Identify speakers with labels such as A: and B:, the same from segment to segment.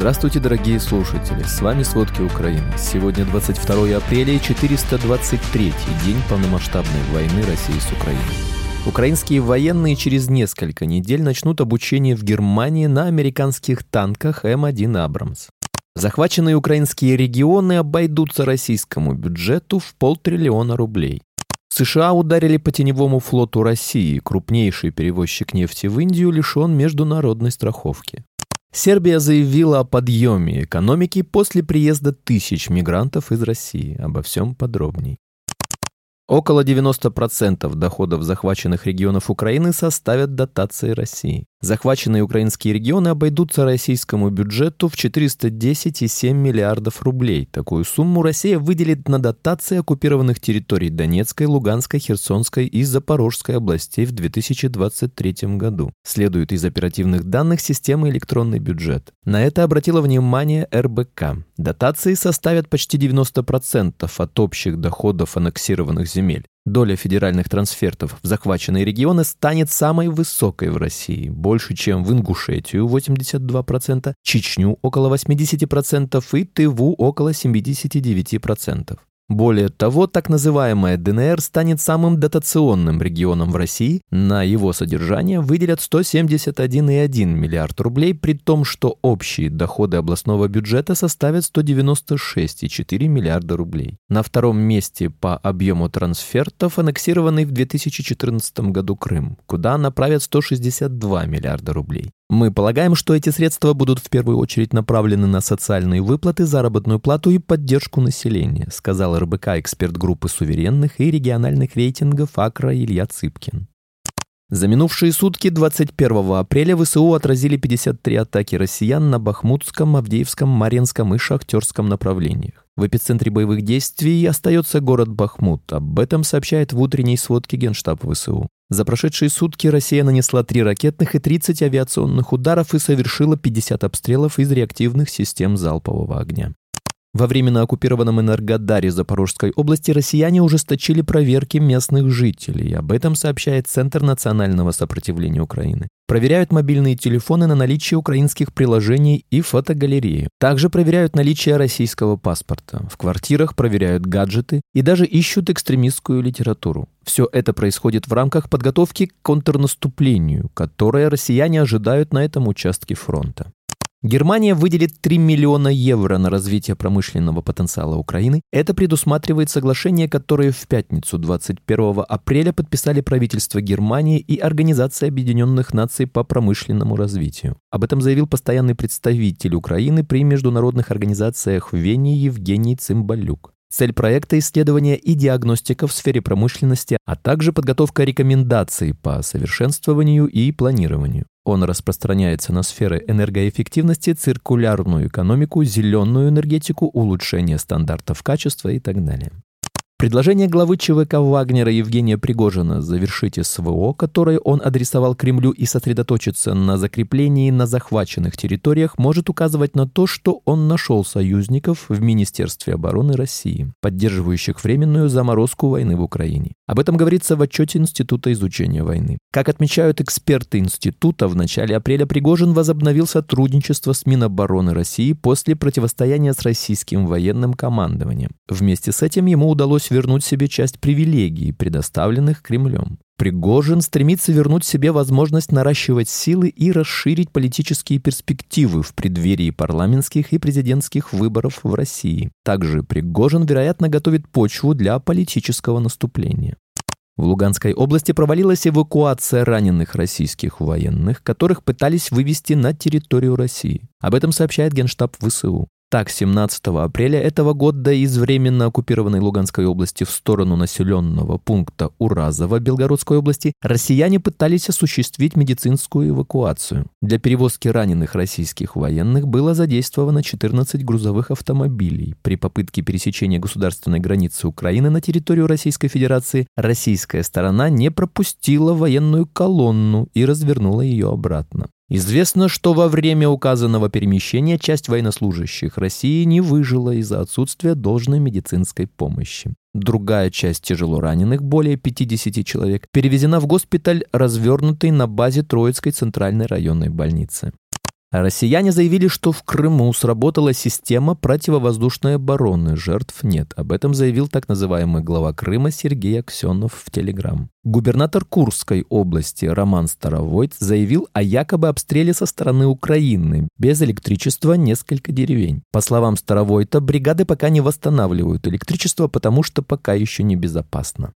A: Здравствуйте, дорогие слушатели! С вами «Сводки Украины». Сегодня 22 апреля и 423 день полномасштабной войны России с Украиной. Украинские военные через несколько недель начнут обучение в Германии на американских танках М1 «Абрамс». Захваченные украинские регионы обойдутся российскому бюджету в полтриллиона рублей. США ударили по теневому флоту России. Крупнейший перевозчик нефти в Индию лишен международной страховки. Сербия заявила о подъеме экономики после приезда тысяч мигрантов из России. Обо всем подробней. Около 90% доходов захваченных регионов Украины составят дотации России. Захваченные украинские регионы обойдутся российскому бюджету в 410,7 миллиардов рублей. Такую сумму Россия выделит на дотации оккупированных территорий Донецкой, Луганской, Херсонской и Запорожской областей в 2023 году. Следует из оперативных данных системы электронный бюджет. На это обратила внимание РБК. Дотации составят почти 90% от общих доходов аннексированных земель. Доля федеральных трансфертов в захваченные регионы станет самой высокой в России, больше, чем в Ингушетию 82%, Чечню около 80% и Тыву около 79%. Более того, так называемая ДНР станет самым дотационным регионом в России. На его содержание выделят 171,1 миллиард рублей, при том, что общие доходы областного бюджета составят 196,4 миллиарда рублей. На втором месте по объему трансфертов аннексированный в 2014 году Крым, куда направят 162 миллиарда рублей. Мы полагаем, что эти средства будут в первую очередь направлены на социальные выплаты, заработную плату и поддержку населения, сказал РБК эксперт группы суверенных и региональных рейтингов Акра Илья Цыпкин. За минувшие сутки 21 апреля ВСУ отразили 53 атаки россиян на Бахмутском, Авдеевском, Марьинском и Шахтерском направлениях. В эпицентре боевых действий остается город Бахмут. Об этом сообщает в утренней сводке Генштаб ВСУ. За прошедшие сутки Россия нанесла 3 ракетных и 30 авиационных ударов и совершила 50 обстрелов из реактивных систем залпового огня. Во временно оккупированном Энергодаре Запорожской области россияне ужесточили проверки местных жителей. Об этом сообщает Центр национального сопротивления Украины. Проверяют мобильные телефоны на наличие украинских приложений и фотогалереи. Также проверяют наличие российского паспорта. В квартирах проверяют гаджеты и даже ищут экстремистскую литературу. Все это происходит в рамках подготовки к контрнаступлению, которое россияне ожидают на этом участке фронта. Германия выделит 3 миллиона евро на развитие промышленного потенциала Украины. Это предусматривает соглашение, которое в пятницу 21 апреля подписали правительство Германии и Организация Объединенных Наций по промышленному развитию. Об этом заявил постоянный представитель Украины при международных организациях в Вене Евгений Цимбалюк. Цель проекта – исследование и диагностика в сфере промышленности, а также подготовка рекомендаций по совершенствованию и планированию. Он распространяется на сферы энергоэффективности, циркулярную экономику, зеленую энергетику, улучшение стандартов качества и так далее. Предложение главы ЧВК Вагнера Евгения Пригожина завершить СВО, которое он адресовал Кремлю и сосредоточиться на закреплении на захваченных территориях, может указывать на то, что он нашел союзников в Министерстве обороны России, поддерживающих временную заморозку войны в Украине. Об этом говорится в отчете Института изучения войны. Как отмечают эксперты института, в начале апреля Пригожин возобновил сотрудничество с Минобороны России после противостояния с российским военным командованием. Вместе с этим ему удалось вернуть себе часть привилегий, предоставленных Кремлем. Пригожин стремится вернуть себе возможность наращивать силы и расширить политические перспективы в преддверии парламентских и президентских выборов в России. Также Пригожин, вероятно, готовит почву для политического наступления. В Луганской области провалилась эвакуация раненых российских военных, которых пытались вывести на территорию России. Об этом сообщает Генштаб ВСУ. Так, 17 апреля этого года из временно оккупированной Луганской области в сторону населенного пункта Уразово Белгородской области россияне пытались осуществить медицинскую эвакуацию. Для перевозки раненых российских военных было задействовано 14 грузовых автомобилей. При попытке пересечения государственной границы Украины на территорию Российской Федерации российская сторона не пропустила военную колонну и развернула ее обратно. Известно, что во время указанного перемещения часть военнослужащих России не выжила из-за отсутствия должной медицинской помощи. Другая часть тяжело раненых, более 50 человек, перевезена в госпиталь, развернутый на базе Троицкой центральной районной больницы. Россияне заявили, что в Крыму сработала система противовоздушной обороны, жертв нет. Об этом заявил так называемый глава Крыма Сергей Аксенов в Телеграм. Губернатор Курской области Роман Старовойт заявил о якобы обстреле со стороны Украины. Без электричества несколько деревень. По словам Старовойта, бригады пока не восстанавливают электричество, потому что пока еще небезопасно.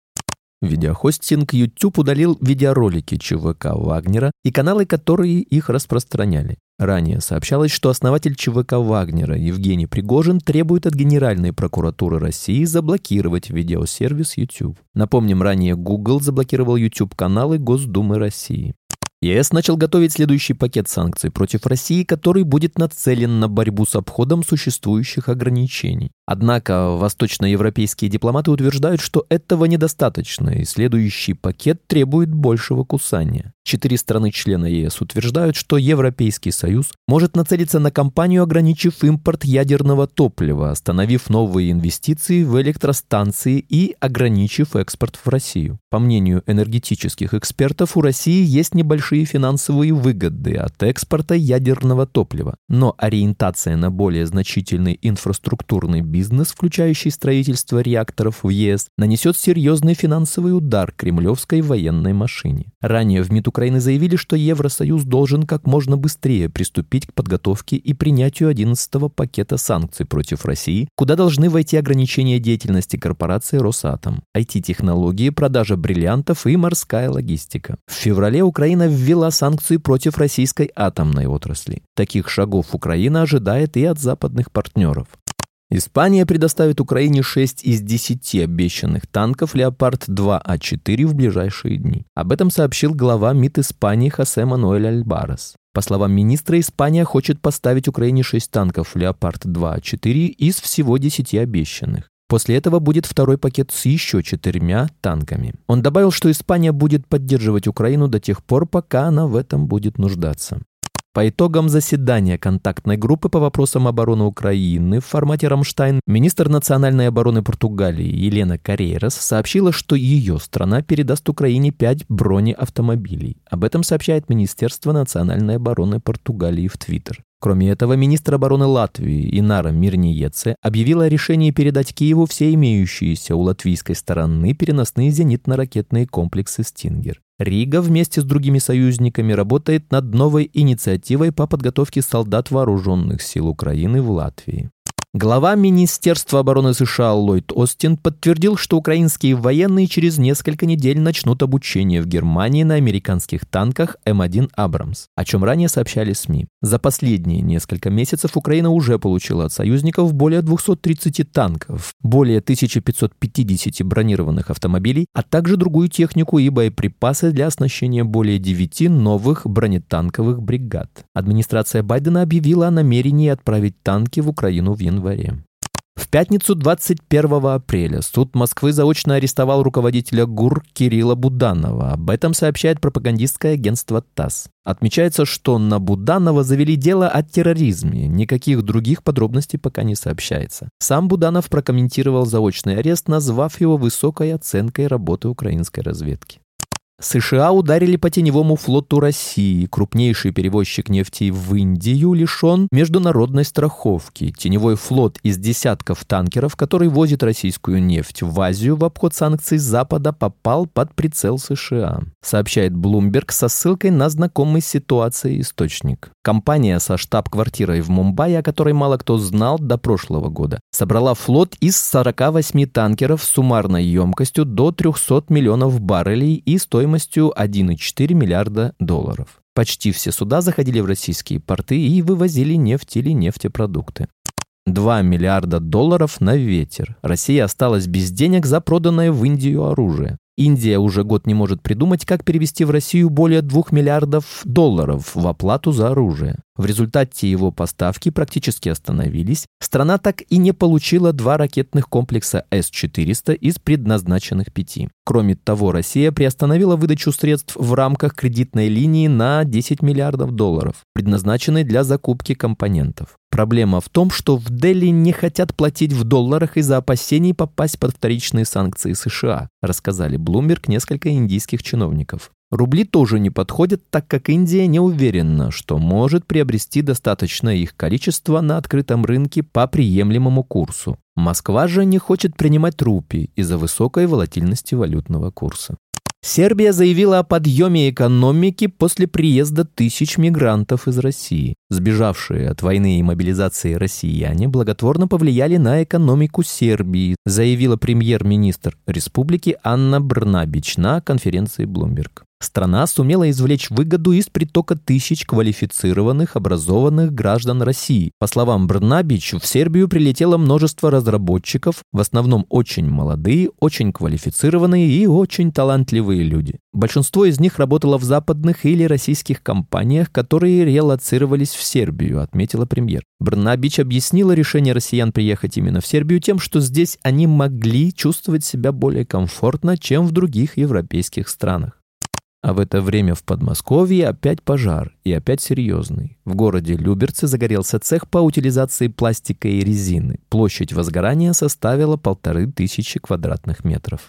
A: Видеохостинг YouTube удалил видеоролики ЧВК Вагнера и каналы, которые их распространяли. Ранее сообщалось, что основатель ЧВК Вагнера Евгений Пригожин требует от Генеральной прокуратуры России заблокировать видеосервис YouTube. Напомним, ранее Google заблокировал YouTube-каналы Госдумы России. ЕС начал готовить следующий пакет санкций против России, который будет нацелен на борьбу с обходом существующих ограничений. Однако восточноевропейские дипломаты утверждают, что этого недостаточно, и следующий пакет требует большего кусания. Четыре страны-члены ЕС утверждают, что Европейский Союз может нацелиться на кампанию, ограничив импорт ядерного топлива, остановив новые инвестиции в электростанции и ограничив экспорт в Россию. По мнению энергетических экспертов, у России есть небольшие финансовые выгоды от экспорта ядерного топлива, но ориентация на более значительный инфраструктурный бизнес бизнес, включающий строительство реакторов в ЕС, нанесет серьезный финансовый удар кремлевской военной машине. Ранее в МИД Украины заявили, что Евросоюз должен как можно быстрее приступить к подготовке и принятию 11-го пакета санкций против России, куда должны войти ограничения деятельности корпорации «Росатом», IT-технологии, продажа бриллиантов и морская логистика. В феврале Украина ввела санкции против российской атомной отрасли. Таких шагов Украина ожидает и от западных партнеров. Испания предоставит Украине 6 из 10 обещанных танков «Леопард-2А4» в ближайшие дни. Об этом сообщил глава МИД Испании Хосе Мануэль Альбарес. По словам министра, Испания хочет поставить Украине 6 танков «Леопард-2А4» из всего 10 обещанных. После этого будет второй пакет с еще четырьмя танками. Он добавил, что Испания будет поддерживать Украину до тех пор, пока она в этом будет нуждаться. По итогам заседания контактной группы по вопросам обороны Украины в формате «Рамштайн» министр национальной обороны Португалии Елена Карейрос сообщила, что ее страна передаст Украине пять бронеавтомобилей. Об этом сообщает Министерство национальной обороны Португалии в Твиттер. Кроме этого, министр обороны Латвии Инара Мирниеце объявила о решении передать Киеву все имеющиеся у латвийской стороны переносные зенитно-ракетные комплексы «Стингер». Рига вместе с другими союзниками работает над новой инициативой по подготовке солдат вооруженных сил Украины в Латвии. Глава Министерства обороны США Ллойд Остин подтвердил, что украинские военные через несколько недель начнут обучение в Германии на американских танках М1 «Абрамс», о чем ранее сообщали СМИ. За последние несколько месяцев Украина уже получила от союзников более 230 танков, более 1550 бронированных автомобилей, а также другую технику и боеприпасы для оснащения более 9 новых бронетанковых бригад. Администрация Байдена объявила о намерении отправить танки в Украину в январе январе. В пятницу 21 апреля суд Москвы заочно арестовал руководителя ГУР Кирилла Буданова. Об этом сообщает пропагандистское агентство ТАСС. Отмечается, что на Буданова завели дело о терроризме. Никаких других подробностей пока не сообщается. Сам Буданов прокомментировал заочный арест, назвав его высокой оценкой работы украинской разведки. США ударили по теневому флоту России. Крупнейший перевозчик нефти в Индию лишен международной страховки. Теневой флот из десятков танкеров, который возит российскую нефть в Азию в обход санкций Запада, попал под прицел США, сообщает Bloomberg со ссылкой на знакомый с ситуацией источник. Компания со штаб-квартирой в Мумбаи, о которой мало кто знал до прошлого года, собрала флот из 48 танкеров с суммарной емкостью до 300 миллионов баррелей и стоимостью стоимостью 1,4 миллиарда долларов. Почти все суда заходили в российские порты и вывозили нефть или нефтепродукты. 2 миллиарда долларов на ветер. Россия осталась без денег за проданное в Индию оружие. Индия уже год не может придумать, как перевести в Россию более 2 миллиардов долларов в оплату за оружие. В результате его поставки практически остановились. Страна так и не получила два ракетных комплекса С-400 из предназначенных пяти. Кроме того, Россия приостановила выдачу средств в рамках кредитной линии на 10 миллиардов долларов, предназначенной для закупки компонентов. Проблема в том, что в Дели не хотят платить в долларах из-за опасений попасть под вторичные санкции США, рассказали Bloomberg несколько индийских чиновников. Рубли тоже не подходят, так как Индия не уверена, что может приобрести достаточное их количество на открытом рынке по приемлемому курсу. Москва же не хочет принимать рупии из-за высокой волатильности валютного курса. Сербия заявила о подъеме экономики после приезда тысяч мигрантов из России. Сбежавшие от войны и мобилизации россияне благотворно повлияли на экономику Сербии, заявила премьер-министр республики Анна Брнабич на конференции Bloomberg. Страна сумела извлечь выгоду из притока тысяч квалифицированных, образованных граждан России. По словам Брнабич, в Сербию прилетело множество разработчиков, в основном очень молодые, очень квалифицированные и очень талантливые люди. Большинство из них работало в западных или российских компаниях, которые релацировались в Сербию, отметила премьер. Брнабич объяснила решение россиян приехать именно в Сербию тем, что здесь они могли чувствовать себя более комфортно, чем в других европейских странах. А в это время в Подмосковье опять пожар, и опять серьезный. В городе Люберцы загорелся цех по утилизации пластика и резины. Площадь возгорания составила полторы тысячи квадратных метров.